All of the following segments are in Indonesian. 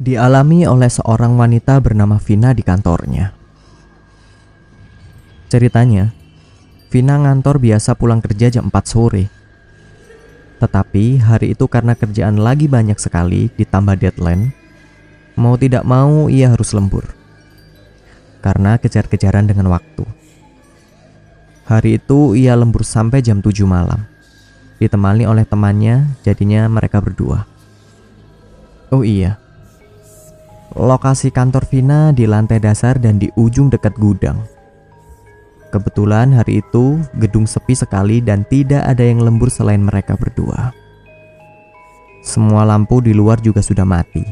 dialami oleh seorang wanita bernama Vina di kantornya. Ceritanya, Vina ngantor biasa pulang kerja jam 4 sore. Tetapi hari itu karena kerjaan lagi banyak sekali ditambah deadline, mau tidak mau ia harus lembur. Karena kejar-kejaran dengan waktu. Hari itu ia lembur sampai jam 7 malam. Ditemani oleh temannya, jadinya mereka berdua. Oh iya, lokasi kantor Vina di lantai dasar dan di ujung dekat gudang. Kebetulan hari itu gedung sepi sekali dan tidak ada yang lembur selain mereka berdua. Semua lampu di luar juga sudah mati.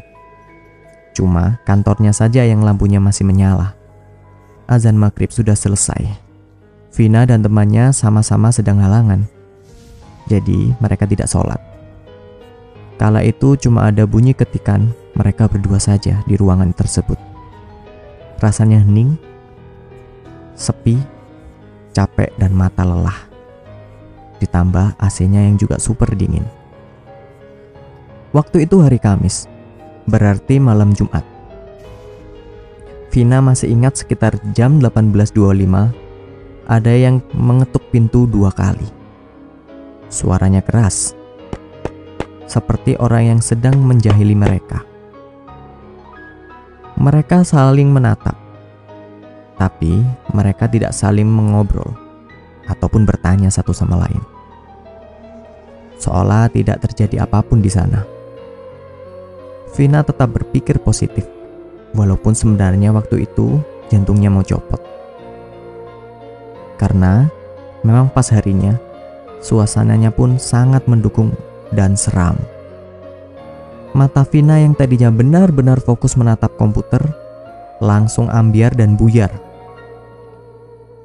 Cuma kantornya saja yang lampunya masih menyala. Azan maghrib sudah selesai. Vina dan temannya sama-sama sedang halangan. Jadi mereka tidak sholat. Kala itu cuma ada bunyi ketikan mereka berdua saja di ruangan tersebut. Rasanya hening, sepi, capek dan mata lelah. Ditambah AC-nya yang juga super dingin. Waktu itu hari Kamis, berarti malam Jumat. Vina masih ingat sekitar jam 18.25 ada yang mengetuk pintu dua kali. Suaranya keras, seperti orang yang sedang menjahili mereka. Mereka saling menatap, tapi mereka tidak saling mengobrol ataupun bertanya satu sama lain. Seolah tidak terjadi apa pun di sana. Vina tetap berpikir positif, walaupun sebenarnya waktu itu jantungnya mau copot. Karena memang pas harinya, suasananya pun sangat mendukung dan seram. Mata Vina yang tadinya benar-benar fokus menatap komputer, langsung ambiar dan buyar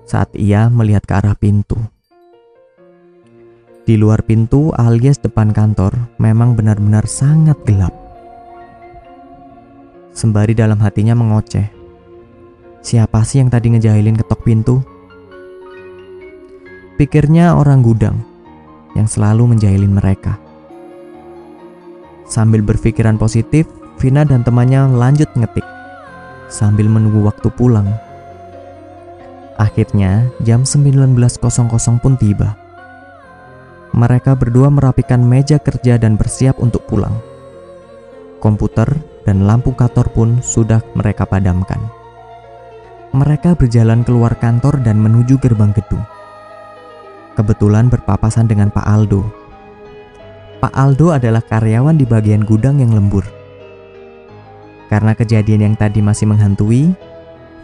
saat ia melihat ke arah pintu. Di luar pintu alias depan kantor memang benar-benar sangat gelap. Sembari dalam hatinya mengoceh. Siapa sih yang tadi ngejahilin ketok pintu? Pikirnya orang gudang yang selalu menjahilin mereka. Sambil berpikiran positif, Vina dan temannya lanjut ngetik sambil menunggu waktu pulang Akhirnya, jam 19.00 pun tiba. Mereka berdua merapikan meja kerja dan bersiap untuk pulang. Komputer dan lampu kantor pun sudah mereka padamkan. Mereka berjalan keluar kantor dan menuju gerbang gedung. Kebetulan berpapasan dengan Pak Aldo. Pak Aldo adalah karyawan di bagian gudang yang lembur. Karena kejadian yang tadi masih menghantui,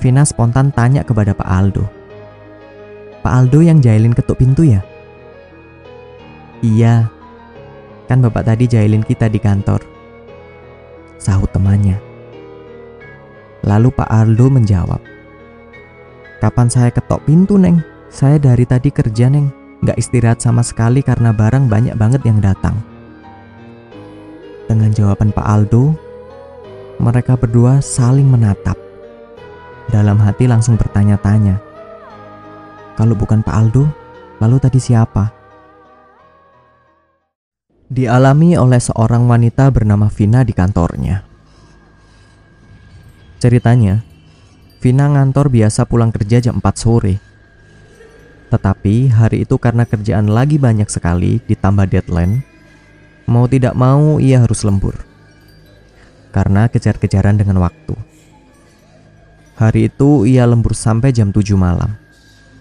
Vina spontan tanya kepada Pak Aldo. Pak Aldo yang jahilin ketuk pintu ya? Iya, kan bapak tadi jahilin kita di kantor. Sahut temannya. Lalu Pak Aldo menjawab. Kapan saya ketok pintu, Neng? Saya dari tadi kerja, Neng. Gak istirahat sama sekali karena barang banyak banget yang datang. Dengan jawaban Pak Aldo, mereka berdua saling menatap. Dalam hati langsung bertanya-tanya. Kalau bukan Pak Aldo, lalu tadi siapa? Dialami oleh seorang wanita bernama Vina di kantornya. Ceritanya, Vina ngantor biasa pulang kerja jam 4 sore. Tetapi hari itu karena kerjaan lagi banyak sekali ditambah deadline, mau tidak mau ia harus lembur. Karena kejar-kejaran dengan waktu. Hari itu ia lembur sampai jam 7 malam.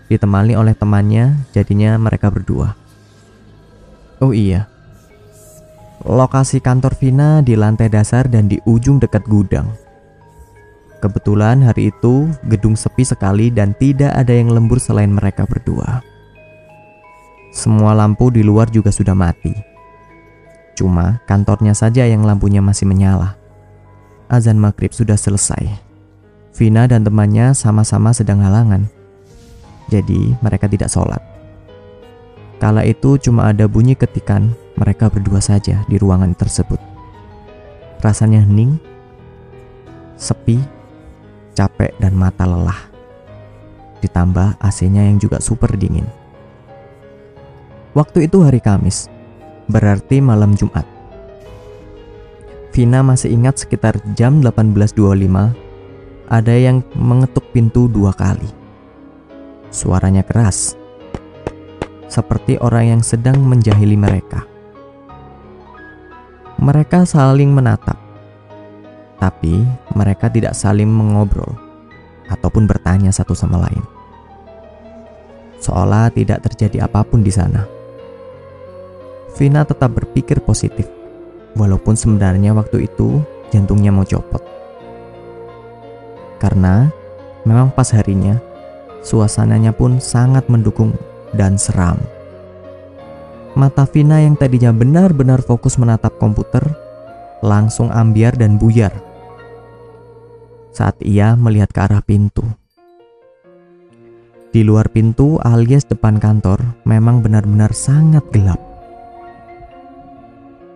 Ditemani oleh temannya, jadinya mereka berdua. Oh iya, lokasi kantor Vina di lantai dasar dan di ujung dekat gudang. Kebetulan hari itu gedung sepi sekali dan tidak ada yang lembur selain mereka berdua. Semua lampu di luar juga sudah mati. Cuma kantornya saja yang lampunya masih menyala. Azan maghrib sudah selesai. Vina dan temannya sama-sama sedang halangan. Jadi mereka tidak sholat. Kala itu cuma ada bunyi ketikan mereka berdua saja di ruangan tersebut. Rasanya hening, sepi, capek dan mata lelah. Ditambah AC-nya yang juga super dingin. Waktu itu hari Kamis, berarti malam Jumat. Vina masih ingat sekitar jam 18.25 ada yang mengetuk pintu dua kali. Suaranya keras, seperti orang yang sedang menjahili mereka. Mereka saling menatap, tapi mereka tidak saling mengobrol ataupun bertanya satu sama lain. Seolah tidak terjadi apa pun di sana. Vina tetap berpikir positif, walaupun sebenarnya waktu itu jantungnya mau copot. Karena memang pas harinya, suasananya pun sangat mendukung dan seram. Mata Vina yang tadinya benar-benar fokus menatap komputer, langsung ambiar dan buyar saat ia melihat ke arah pintu. Di luar pintu alias depan kantor memang benar-benar sangat gelap.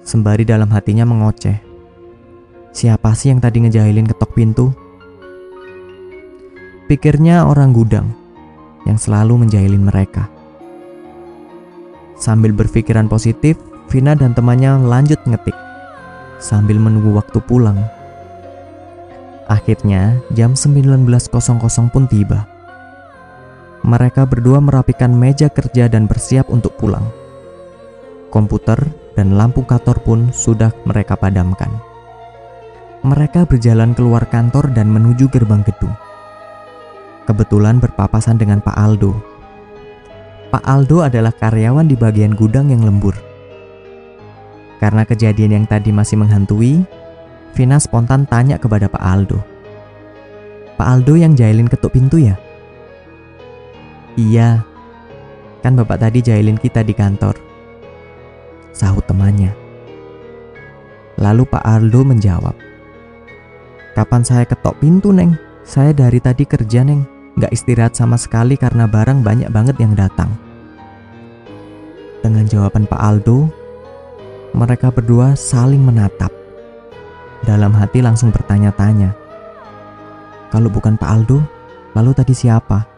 Sembari dalam hatinya mengoceh. Siapa sih yang tadi ngejahilin ketok pintu? Pikirnya orang gudang yang selalu menjahilin mereka. Sambil berpikiran positif, Vina dan temannya lanjut ngetik sambil menunggu waktu pulang Akhirnya, jam 19.00 pun tiba. Mereka berdua merapikan meja kerja dan bersiap untuk pulang. Komputer dan lampu kantor pun sudah mereka padamkan. Mereka berjalan keluar kantor dan menuju gerbang gedung. Kebetulan berpapasan dengan Pak Aldo. Pak Aldo adalah karyawan di bagian gudang yang lembur. Karena kejadian yang tadi masih menghantui, Vina spontan tanya kepada Pak Aldo. Pak Aldo yang jahilin ketuk pintu ya? Iya, kan bapak tadi jahilin kita di kantor. Sahut temannya. Lalu Pak Aldo menjawab. Kapan saya ketok pintu, Neng? Saya dari tadi kerja, Neng. Gak istirahat sama sekali karena barang banyak banget yang datang. Dengan jawaban Pak Aldo, mereka berdua saling menatap. Dalam hati langsung bertanya-tanya. Kalau bukan Pak Aldo, lalu tadi siapa?